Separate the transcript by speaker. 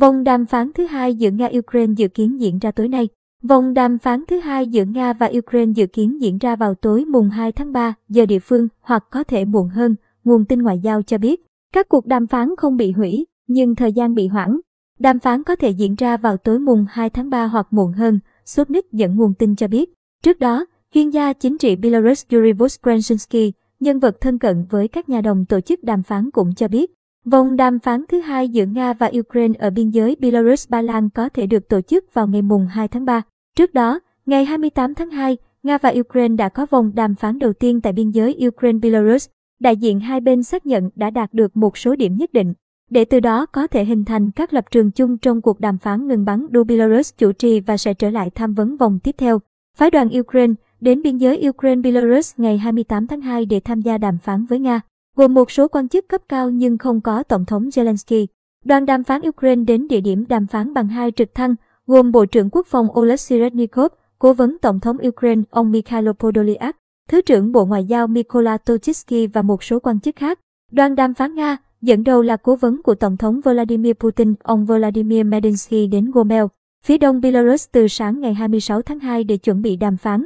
Speaker 1: Vòng đàm phán thứ hai giữa Nga-Ukraine dự kiến diễn ra tối nay. Vòng đàm phán thứ hai giữa Nga và Ukraine dự kiến diễn ra vào tối mùng 2 tháng 3 giờ địa phương hoặc có thể muộn hơn, nguồn tin ngoại giao cho biết. Các cuộc đàm phán không bị hủy, nhưng thời gian bị hoãn. Đàm phán có thể diễn ra vào tối mùng 2 tháng 3 hoặc muộn hơn, Sputnik dẫn nguồn tin cho biết. Trước đó, chuyên gia chính trị Belarus Yuri Voskresensky, nhân vật thân cận với các nhà đồng tổ chức đàm phán cũng cho biết, vòng đàm phán thứ hai giữa Nga và Ukraine ở biên giới Belarus-Ba Lan có thể được tổ chức vào ngày mùng 2 tháng 3. Trước đó, ngày 28 tháng 2, Nga và Ukraine đã có vòng đàm phán đầu tiên tại biên giới Ukraine-Belarus. Đại diện hai bên xác nhận đã đạt được một số điểm nhất định, để từ đó có thể hình thành các lập trường chung trong cuộc đàm phán ngừng bắn do Belarus chủ trì và sẽ trở lại tham vấn vòng tiếp theo. Phái đoàn Ukraine đến biên giới Ukraine-Belarus ngày 28 tháng 2 để tham gia đàm phán với Nga, gồm một số quan chức cấp cao nhưng không có Tổng thống Zelensky. Đoàn đàm phán Ukraine đến địa điểm đàm phán bằng hai trực thăng, gồm Bộ trưởng Quốc phòng Oleksiy Reznikov, Cố vấn Tổng thống Ukraine ông Mikhailo Podolyak, Thứ trưởng Bộ Ngoại giao Mykola Tochitsky và một số quan chức khác. Đoàn đàm phán Nga, dẫn đầu là cố vấn của Tổng thống Vladimir Putin, ông Vladimir Medinsky đến Gomel, phía đông Belarus từ sáng ngày 26 tháng 2 để chuẩn bị đàm phán.